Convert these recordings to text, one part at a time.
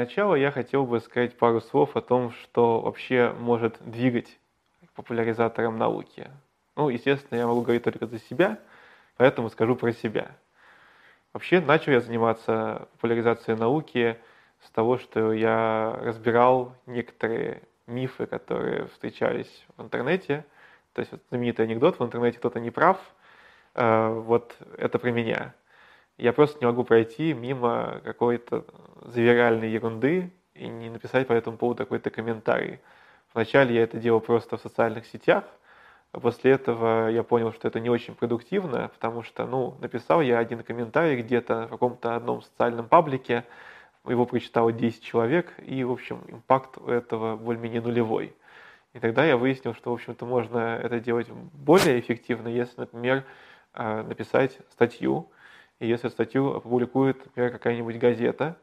начала я хотел бы сказать пару слов о том, что вообще может двигать популяризатором науки. Ну, естественно, я могу говорить только за себя, поэтому скажу про себя. Вообще, начал я заниматься популяризацией науки с того, что я разбирал некоторые мифы, которые встречались в интернете. То есть вот знаменитый анекдот «в интернете кто-то не прав», э, вот это про меня. Я просто не могу пройти мимо какой-то завиральной ерунды и не написать по этому поводу какой-то комментарий. Вначале я это делал просто в социальных сетях, а после этого я понял, что это не очень продуктивно, потому что, ну, написал я один комментарий где-то в каком-то одном социальном паблике, его прочитало 10 человек, и, в общем, импакт этого более-менее нулевой. И тогда я выяснил, что, в общем-то, можно это делать более эффективно, если, например, а, написать статью, и если статью опубликует, какая-нибудь газета,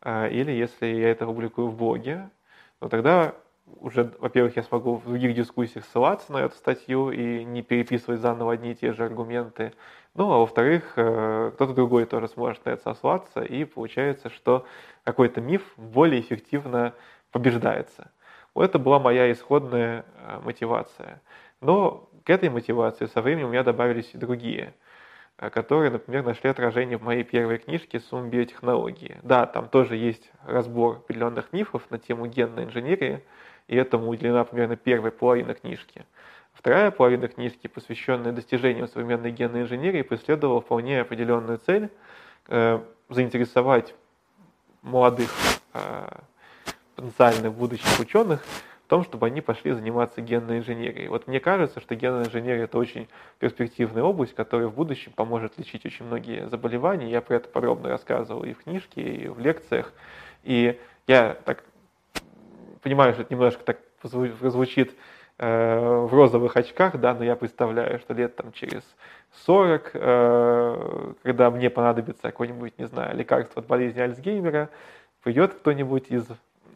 а, или если я это опубликую в блоге, то тогда уже, во-первых, я смогу в других дискуссиях ссылаться на эту статью и не переписывать заново одни и те же аргументы. Ну, а во-вторых, э, кто-то другой тоже сможет на это сослаться, и получается, что какой-то миф более эффективно побеждается. Вот это была моя исходная э, мотивация. Но к этой мотивации со временем у меня добавились и другие, которые, например, нашли отражение в моей первой книжке «Сумма биотехнологии». Да, там тоже есть разбор определенных мифов на тему генной инженерии, и этому уделена примерно первая половина книжки. Вторая половина книжки, посвященная достижениям современной генной инженерии, преследовала вполне определенную цель э, заинтересовать молодых э, потенциальных будущих ученых том, чтобы они пошли заниматься генной инженерией. Вот мне кажется, что генная инженерия – это очень перспективная область, которая в будущем поможет лечить очень многие заболевания. Я про это подробно рассказывал и в книжке, и в лекциях. И я так понимаю, что это немножко так звучит э, в розовых очках, да, но я представляю, что лет там через 40, э, когда мне понадобится какое-нибудь, не знаю, лекарство от болезни Альцгеймера, придет кто-нибудь из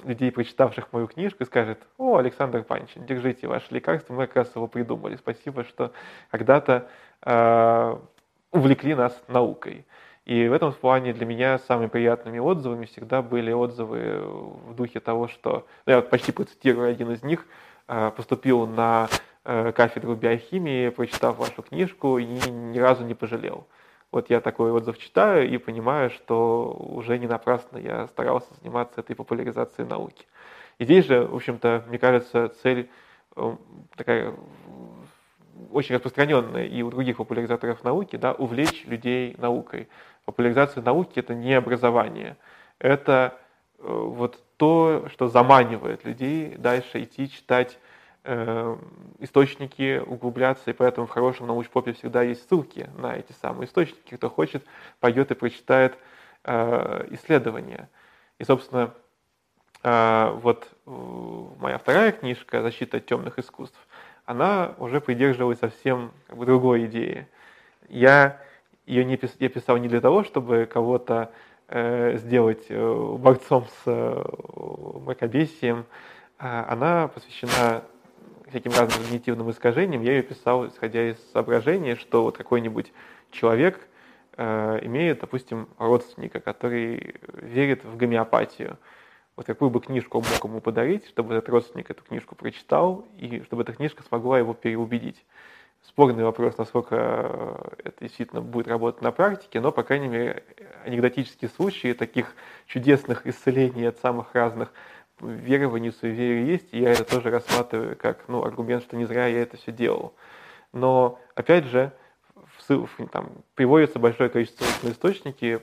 людей, прочитавших мою книжку, и скажет, о, Александр Панчин, держите ваше лекарство, мы как раз его придумали. Спасибо, что когда-то э, увлекли нас наукой. И в этом плане для меня самыми приятными отзывами всегда были отзывы в духе того, что, ну, я почти процитирую один из них, э, поступил на э, кафедру биохимии, прочитав вашу книжку и ни разу не пожалел. Вот я такой отзыв читаю и понимаю, что уже не напрасно я старался заниматься этой популяризацией науки. И здесь же, в общем-то, мне кажется, цель э, такая очень распространенная и у других популяризаторов науки, да, увлечь людей наукой популяризация науки – это не образование, это э, вот то, что заманивает людей дальше идти читать источники, углубляться, и поэтому в хорошем научпопе всегда есть ссылки на эти самые источники. Кто хочет, пойдет и прочитает э, исследования. И, собственно, э, вот э, моя вторая книжка «Защита от темных искусств», она уже придерживалась совсем как бы, другой идеи. Я ее не пис, я писал не для того, чтобы кого-то э, сделать э, борцом с э, мракобесием. А она посвящена всяким разным когнитивным искажениям. Я ее писал, исходя из соображения, что вот какой-нибудь человек э, имеет, допустим, родственника, который верит в гомеопатию. Вот какую бы книжку он мог ему подарить, чтобы этот родственник эту книжку прочитал, и чтобы эта книжка смогла его переубедить спорный вопрос, насколько это действительно будет работать на практике, но, по крайней мере, анекдотические случаи таких чудесных исцелений от самых разных верований, суеверий есть, и я это тоже рассматриваю как ну, аргумент, что не зря я это все делал. Но, опять же, в, там, приводится большое количество источники,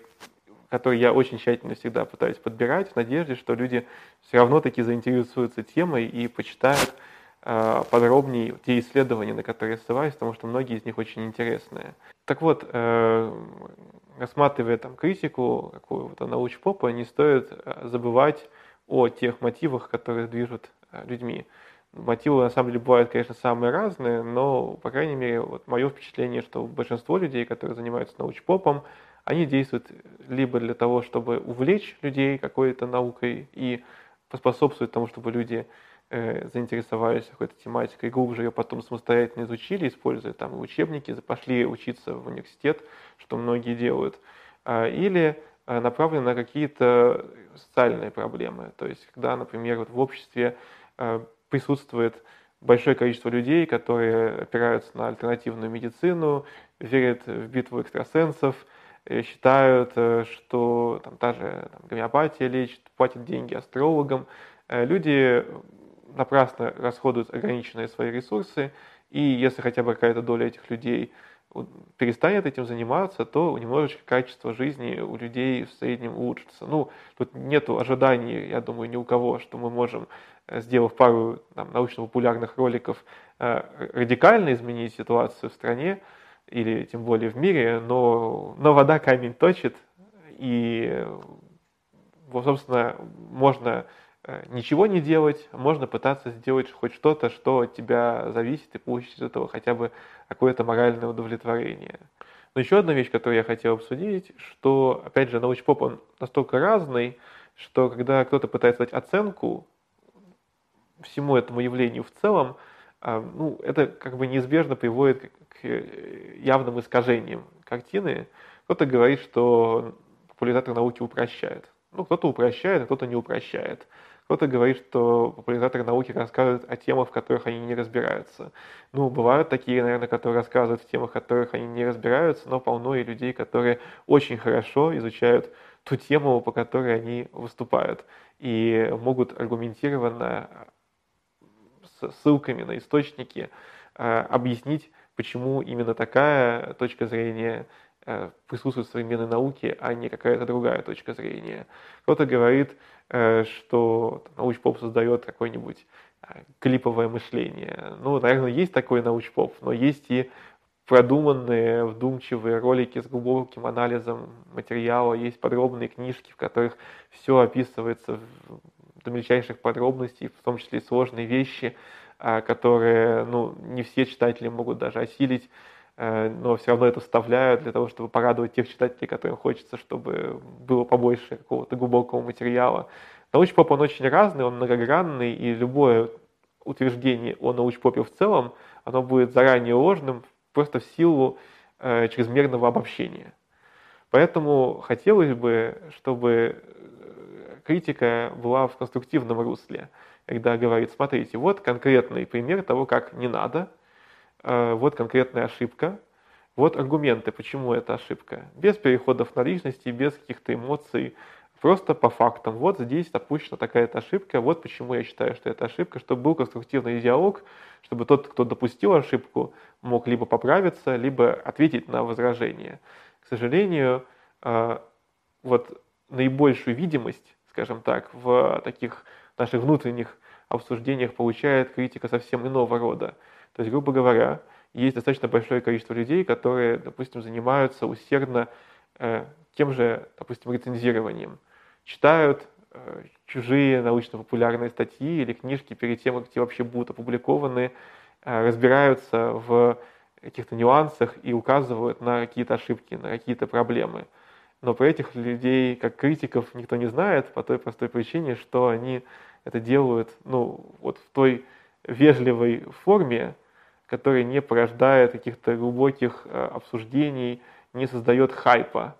которые я очень тщательно всегда пытаюсь подбирать, в надежде, что люди все равно таки заинтересуются темой и почитают Э, подробнее те исследования, на которые я ссылаюсь, потому что многие из них очень интересные. Так вот, э, рассматривая там критику какого-то научпопа, не стоит э, забывать о тех мотивах, которые движут людьми. Мотивы на самом деле бывают, конечно, самые разные, но, по крайней мере, вот мое впечатление, что большинство людей, которые занимаются научпопом, они действуют либо для того, чтобы увлечь людей какой-то наукой и поспособствовать тому, чтобы люди э, заинтересовались какой-то тематикой, глубже ее потом самостоятельно изучили, используя там учебники, пошли учиться в университет, что многие делают. А, или направлены на какие-то социальные проблемы. То есть, когда, например, вот в обществе присутствует большое количество людей, которые опираются на альтернативную медицину, верят в битву экстрасенсов, считают, что там, та же там, гомеопатия лечит, платят деньги астрологам. Люди напрасно расходуют ограниченные свои ресурсы, и если хотя бы какая-то доля этих людей перестанет этим заниматься, то немножечко качество жизни у людей в среднем улучшится. Ну, тут нет ожиданий, я думаю, ни у кого, что мы можем, э, сделав пару научно-популярных роликов, э, радикально изменить ситуацию в стране или тем более в мире, но, но вода камень точит, и, собственно, можно Э, ничего не делать, можно пытаться сделать хоть что-то, что от тебя зависит, и получить из этого хотя бы какое-то моральное удовлетворение. Но еще одна вещь, которую я хотел обсудить, что, опять же, научпоп, он настолько разный, что когда кто-то пытается дать оценку всему этому явлению в целом, а, ну, это как бы неизбежно приводит к явным искажениям картины. Кто-то говорит, что популяризатор науки упрощает. Ну, кто-то упрощает, а кто-то не упрощает. Кто-то говорит, что популяризаторы науки рассказывают о темах, в которых они не разбираются. Ну, бывают такие, наверное, которые рассказывают в темах, в которых они не разбираются, но полно и людей, которые очень хорошо изучают ту тему, по которой они выступают, и могут аргументированно с ссылками на источники э, объяснить, почему именно такая точка зрения присутствует в современной науке, а не какая-то другая точка зрения. Кто-то говорит, Э, что научпоп создает какое-нибудь э, клиповое мышление. Ну, наверное, есть такой научпоп, но есть и продуманные, вдумчивые ролики с глубоким анализом материала, есть подробные книжки, в которых все описывается до мельчайших подробностей, в том числе и сложные вещи, э, которые ну, не все читатели могут даже осилить. Э, но все равно это вставляют для того, чтобы порадовать тех читателей, которым хочется, чтобы было побольше какого-то глубокого материала. Научпоп, он очень разный, он многогранный, и любое утверждение о научпопе в целом, оно будет заранее ложным просто в силу э, чрезмерного обобщения. Поэтому хотелось бы, чтобы э, критика была в конструктивном русле, когда говорит, смотрите, вот конкретный пример того, как не надо – вот конкретная ошибка, вот аргументы, почему это ошибка. Без переходов на личности, без каких-то эмоций, просто по фактам. Вот здесь допущена такая-то ошибка, вот почему я считаю, что это ошибка, чтобы был конструктивный диалог, чтобы тот, кто допустил ошибку, мог либо поправиться, либо ответить на возражение. К сожалению, э, вот наибольшую видимость, скажем так, в таких наших внутренних обсуждениях получает критика совсем иного рода. То есть, грубо говоря, есть достаточно большое количество людей, которые, допустим, занимаются усердно э, тем же, допустим, рецензированием. Читают э, чужие научно-популярные статьи или книжки перед тем, как те вообще будут опубликованы, э, разбираются в каких-то нюансах и указывают на какие-то ошибки, на какие-то проблемы. Но про этих людей, как критиков, никто не знает по той простой причине, что они это делают ну, вот в той вежливой форме, который не порождает каких-то глубоких э, обсуждений, не создает хайпа.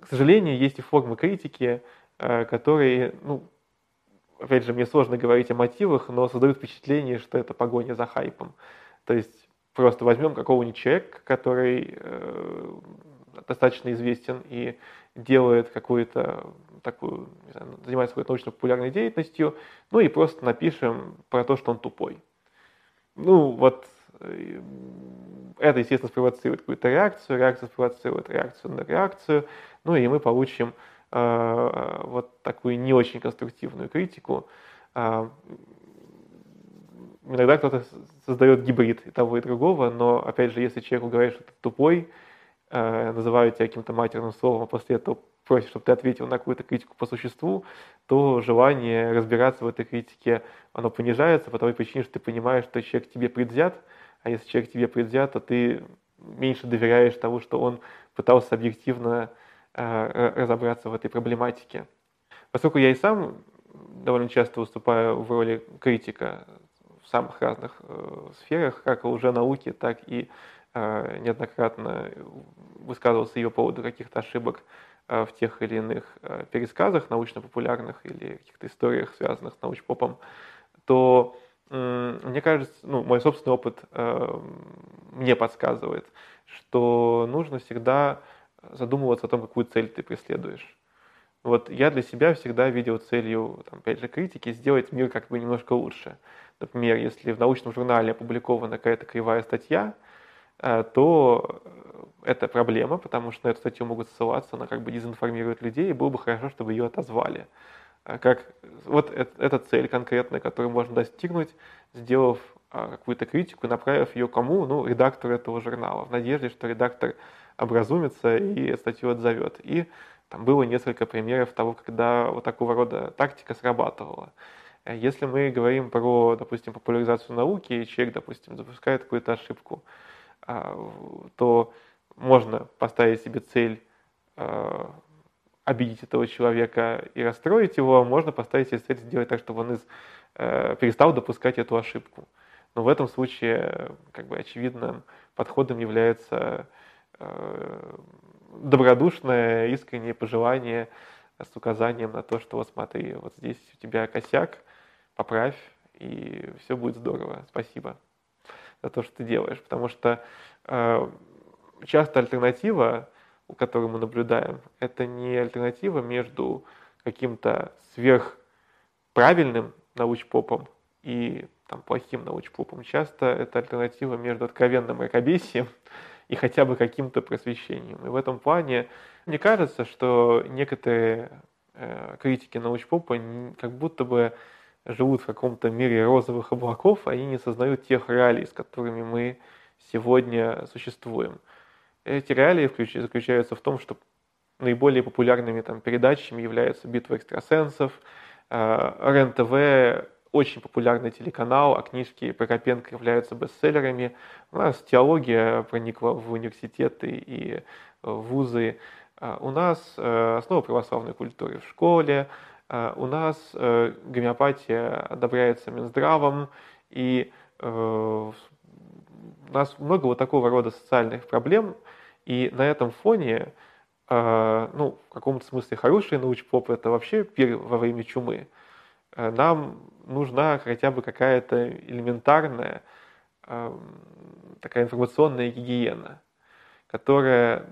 К сожалению, есть и формы критики, э, которые, ну, опять же, мне сложно говорить о мотивах, но создают впечатление, что это погоня за хайпом. То есть просто возьмем какого-нибудь человека, который э, достаточно известен и делает какую-то такую, знаю, занимается какой-то научно-популярной деятельностью, ну и просто напишем про то, что он тупой. Ну, вот это, естественно, спровоцирует какую-то реакцию, реакция спровоцирует реакцию на реакцию, ну и мы получим э, вот такую не очень конструктивную критику. Э, иногда кто-то создает гибрид и того, и другого, но, опять же, если человеку говорят, что ты тупой, э, называют тебя каким-то матерным словом, а после этого просят, чтобы ты ответил на какую-то критику по существу, то желание разбираться в этой критике, оно понижается по той причине, что ты понимаешь, что человек тебе предвзят, а если человек тебе предвзят, то ты меньше доверяешь тому, что он пытался объективно э, разобраться в этой проблематике. Поскольку я и сам довольно часто выступаю в роли критика в самых разных э, сферах, как уже науки, так и э, неоднократно высказывался ее по поводу каких-то ошибок в тех или иных пересказах научно-популярных или каких-то историях, связанных с научпопом, то мне кажется, ну, мой собственный опыт мне подсказывает, что нужно всегда задумываться о том, какую цель ты преследуешь. Вот я для себя всегда видел целью, там, опять же, критики, сделать мир как бы немножко лучше. Например, если в научном журнале опубликована какая-то кривая статья, э, то это проблема, потому что на эту статью могут ссылаться, она как бы дезинформирует людей, и было бы хорошо, чтобы ее отозвали. А как, вот эта цель конкретная, которую можно достигнуть, сделав а, какую-то критику, направив ее кому? Ну, редактору этого журнала, в надежде, что редактор образумится и статью отзовет. И там было несколько примеров того, когда вот такого рода тактика срабатывала. Если мы говорим про, допустим, популяризацию науки, и человек, допустим, запускает какую-то ошибку, а, то можно поставить себе цель обидеть этого человека и расстроить его, можно поставить себе цель сделать так, чтобы он из, э, перестал допускать эту ошибку. Но в этом случае, как бы очевидным подходом является э, добродушное, искреннее пожелание с указанием на то, что вот смотри, вот здесь у тебя косяк, поправь, и все будет здорово. Спасибо за то, что ты делаешь. Потому что э, часто альтернатива, которую мы наблюдаем, это не альтернатива между каким-то сверхправильным научпопом и там, плохим научпопом. Часто это альтернатива между откровенным мракобесием и хотя бы каким-то просвещением. И в этом плане мне кажется, что некоторые э, критики научпопа как будто бы живут в каком-то мире розовых облаков, они не сознают тех реалий, с которыми мы сегодня существуем. Эти реалии заключаются в том, что наиболее популярными там, передачами являются «Битва экстрасенсов», э, РЕН-ТВ, очень популярный телеканал, а книжки Прокопенко являются бестселлерами. У нас теология проникла в университеты и вузы. А у нас э, основа православной культуры в школе. У нас э, гомеопатия одобряется Минздравом. И э, у нас много вот такого рода социальных проблем. И на этом фоне ну, в каком-то смысле хороший научпоп – это вообще пир во время чумы. Э, нам нужна хотя бы какая-то элементарная такая информационная гигиена, которая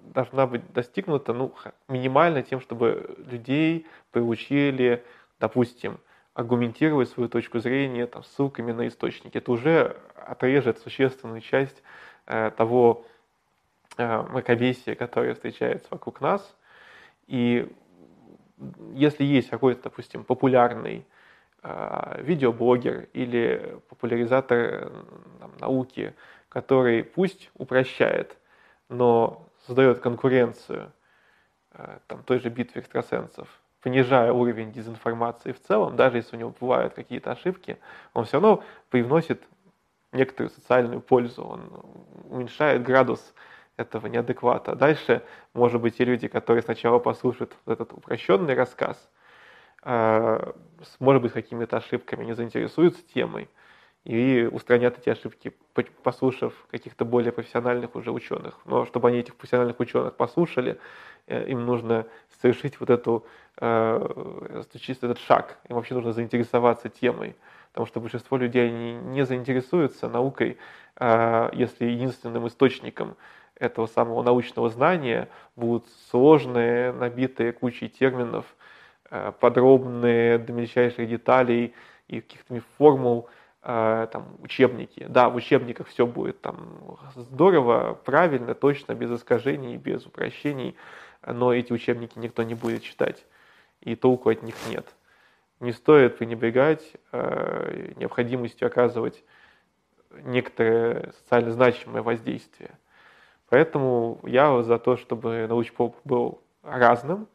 должна быть достигнута ну, минимально тем, чтобы людей приучили, допустим, аргументировать свою точку зрения там, ссылками на источники. Это уже отрежет существенную часть э, того э, мракобесия, которое встречается вокруг нас. И если есть какой-то, допустим, популярный э, видеоблогер или популяризатор там, науки, который пусть упрощает, но создает конкуренцию э, там, той же битве экстрасенсов, понижая уровень дезинформации в целом, даже если у него бывают какие-то ошибки, он все равно привносит некоторую социальную пользу, он уменьшает градус этого неадеквата. Дальше, может быть, те люди, которые сначала послушают этот упрощенный рассказ, а, может быть, какими-то ошибками не заинтересуются темой и устранят эти ошибки, послушав каких-то более профессиональных уже ученых. Но чтобы они этих профессиональных ученых послушали, э, им нужно совершить вот эту, э, этот шаг. Им вообще нужно заинтересоваться темой. Потому что большинство людей не, не заинтересуются наукой, а, если единственным источником этого самого научного знания будут сложные, набитые кучей терминов, э, подробные до мельчайших деталей и каких-то формул, э, там, учебники. Да, в учебниках все будет там здорово, правильно, точно, без искажений, без упрощений, но эти учебники никто не будет читать, и толку от них нет. Не стоит пренебрегать э, необходимостью оказывать некоторое социально значимое воздействие – Поэтому я за то, чтобы научпоп был разным,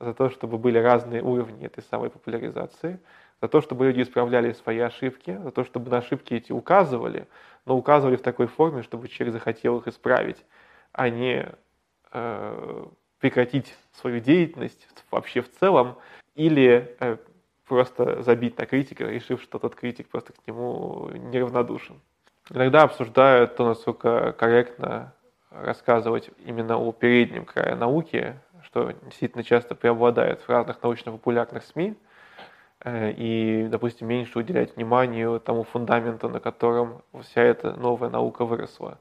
за то, чтобы были разные уровни этой самой популяризации, за то, чтобы люди исправляли свои ошибки, за то, чтобы на ошибки эти указывали, но указывали в такой форме, чтобы человек захотел их исправить, а не э, прекратить свою деятельность вообще в целом или э, просто забить на критика, решив, что тот критик просто к нему неравнодушен. Иногда обсуждают то, насколько корректно рассказывать именно о переднем крае науки, что действительно часто преобладает в разных научно-популярных СМИ, э, и, допустим, меньше уделять вниманию тому фундаменту, на котором вся эта новая наука выросла.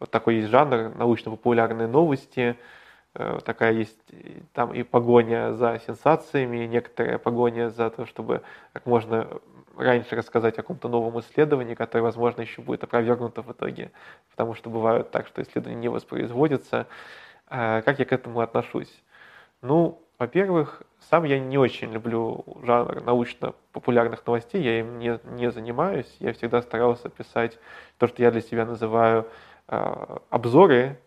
Вот такой есть жанр научно-популярные новости, э, такая есть там и погоня за сенсациями, некоторая погоня за то, чтобы как можно раньше рассказать о каком-то новом исследовании, которое, возможно, еще будет опровергнуто в итоге, потому что бывает так, что исследование не воспроизводится. А как я к этому отношусь? Ну, во-первых, сам я не очень люблю жанр научно-популярных новостей, я им не, не занимаюсь. Я всегда старался писать то, что я для себя называю э, обзоры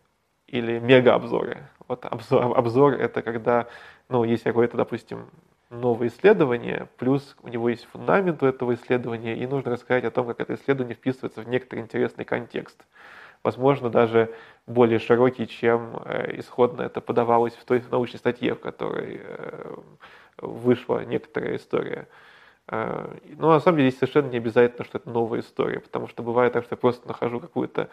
или мега-обзоры. Вот обзор, обзор — это когда, ну, есть какое-то, допустим, новое исследование, плюс у него есть фундамент у этого исследования, и нужно рассказать о том, как это исследование вписывается в некоторый интересный контекст. Возможно, даже более широкий, чем э, исходно это подавалось в той научной статье, в которой э, вышла некоторая история. Э, но на самом деле здесь совершенно не обязательно, что это новая история, потому что бывает так, что я просто нахожу какую-то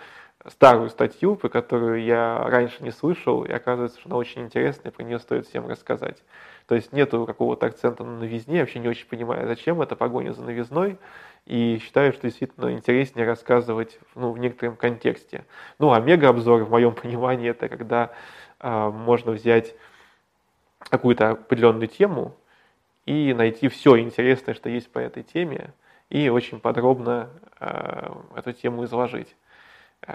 старую статью, про которую я раньше не слышал, и оказывается, что она очень интересная, и про нее стоит всем рассказать. То есть нету какого-то акцента на новизне, вообще не очень понимаю, зачем это погоня за новизной, и считаю, что действительно интереснее рассказывать ну, в некотором контексте. Ну, а мега-обзор, в моем понимании, это когда э, можно взять какую-то определенную тему и найти все интересное, что есть по этой теме, и очень подробно э, эту тему изложить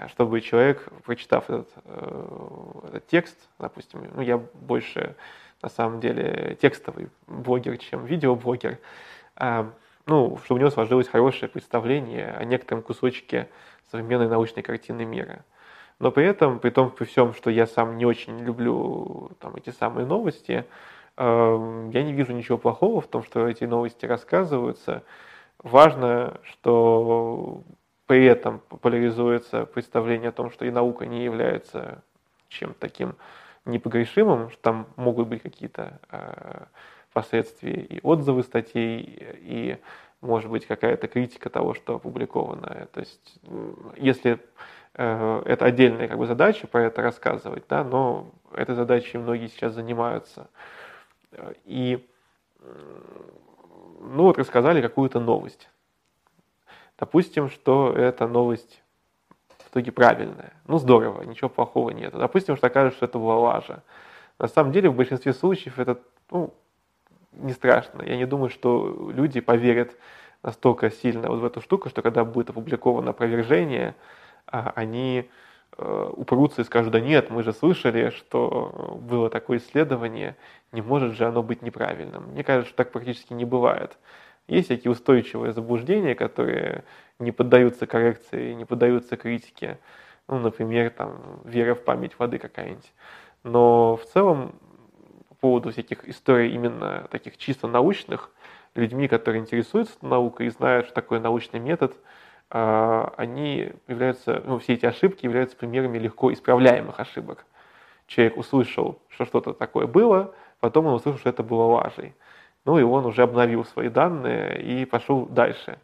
чтобы человек, прочитав этот, этот текст, допустим, ну я больше на самом деле текстовый блогер, чем видеоблогер, а, ну, чтобы у него сложилось хорошее представление о некотором кусочке современной научной картины мира. Но при этом, при том, при всем, что я сам не очень люблю там, эти самые новости, э, я не вижу ничего плохого в том, что эти новости рассказываются. Важно, что при этом популяризуется представление о том, что и наука не является чем-то таким непогрешимым, что там могут быть какие-то э, последствия и отзывы статей, и, может быть, какая-то критика того, что опубликовано. То есть, если э, это отдельная как бы, задача про это рассказывать, да, но этой задачей многие сейчас занимаются. И ну вот рассказали какую-то новость. Допустим, что эта новость итоге правильная. Ну, здорово, ничего плохого нет. Допустим, что окажется, что это была лажа. На самом деле, в большинстве случаев это ну, не страшно. Я не думаю, что люди поверят настолько сильно вот в эту штуку, что когда будет опубликовано опровержение, а, они э, упрутся и скажут, да нет, мы же слышали, что было такое исследование, не может же оно быть неправильным. Мне кажется, что так практически не бывает. Есть всякие устойчивые заблуждения, которые не поддаются коррекции, не поддаются критике. Ну, например, там, вера в память воды какая-нибудь. Но в целом, по поводу всяких историй именно таких чисто научных, людьми, которые интересуются наукой и знают, что такое научный метод, а, они являются, ну, все эти ошибки являются примерами легко исправляемых ошибок. Человек услышал, что что-то такое было, потом он услышал, что это было лажей. Ну и он уже обновил свои данные и пошел дальше.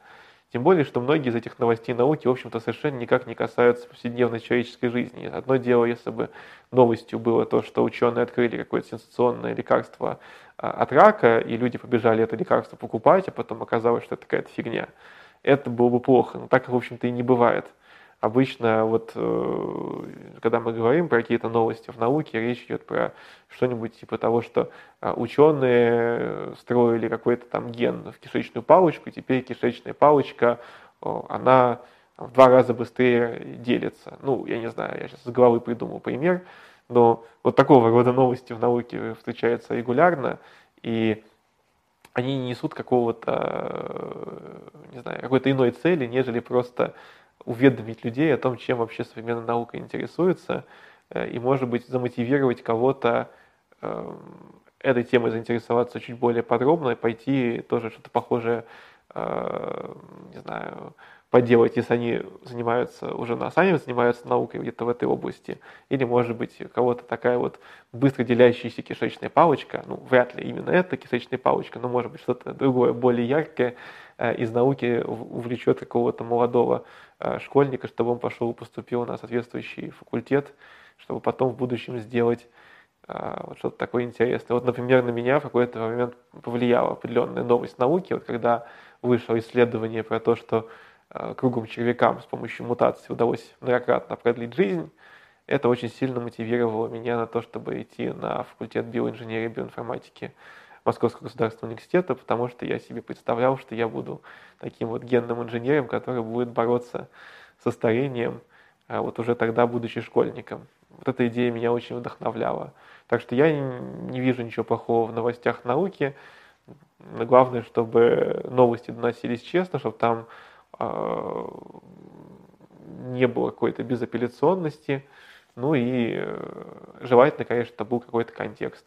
Тем более, что многие из этих новостей науки, в общем-то, совершенно никак не касаются повседневной человеческой жизни. Одно дело, если бы новостью было то, что ученые открыли какое-то сенсационное лекарство а, от рака, и люди побежали это лекарство покупать, а потом оказалось, что это какая-то фигня. Это было бы плохо, но так, в общем-то, и не бывает. Обычно вот, э, когда мы говорим про какие-то новости в науке, речь идет про что-нибудь типа того, что а, ученые строили какой-то там ген в кишечную палочку, теперь кишечная палочка, она в два раза быстрее делится. Ну, я не знаю, я сейчас с головы придумал пример, но вот такого рода новости в науке встречаются регулярно, и они не несут какого-то, не знаю, какой-то иной цели, нежели просто уведомить людей о том, чем вообще современная наука интересуется, э, и, может быть, замотивировать кого-то эм, этой темой заинтересоваться чуть более подробно и пойти тоже что-то похожее, э, не знаю, поделать, если они занимаются уже на сами занимаются наукой где-то в этой области, или, может быть, кого-то такая вот быстро делящаяся кишечная палочка, ну, вряд ли именно эта кишечная палочка, но, может быть, что-то другое, более яркое э, из науки увлечет какого-то молодого Э, школьника, чтобы он пошел поступил на соответствующий факультет, чтобы потом в будущем сделать а, вот что-то такое интересное. Вот, например, на меня в какой-то момент повлияла определенная новость науки, вот когда вышло исследование про то, что а, круглым червякам с помощью мутации удалось многократно продлить жизнь, это очень сильно мотивировало меня на то, чтобы идти на факультет биоинженерии и биоинформатики Московского государственного университета, потому что я себе представлял, что я буду таким вот генным инженером, который будет бороться со старением, а вот уже тогда будучи школьником. Вот эта идея меня очень вдохновляла. Так что я не вижу ничего плохого в новостях науки. Главное, чтобы новости доносились честно, чтобы там э, не было какой-то безапелляционности. Ну и э, желательно, конечно, был какой-то контекст.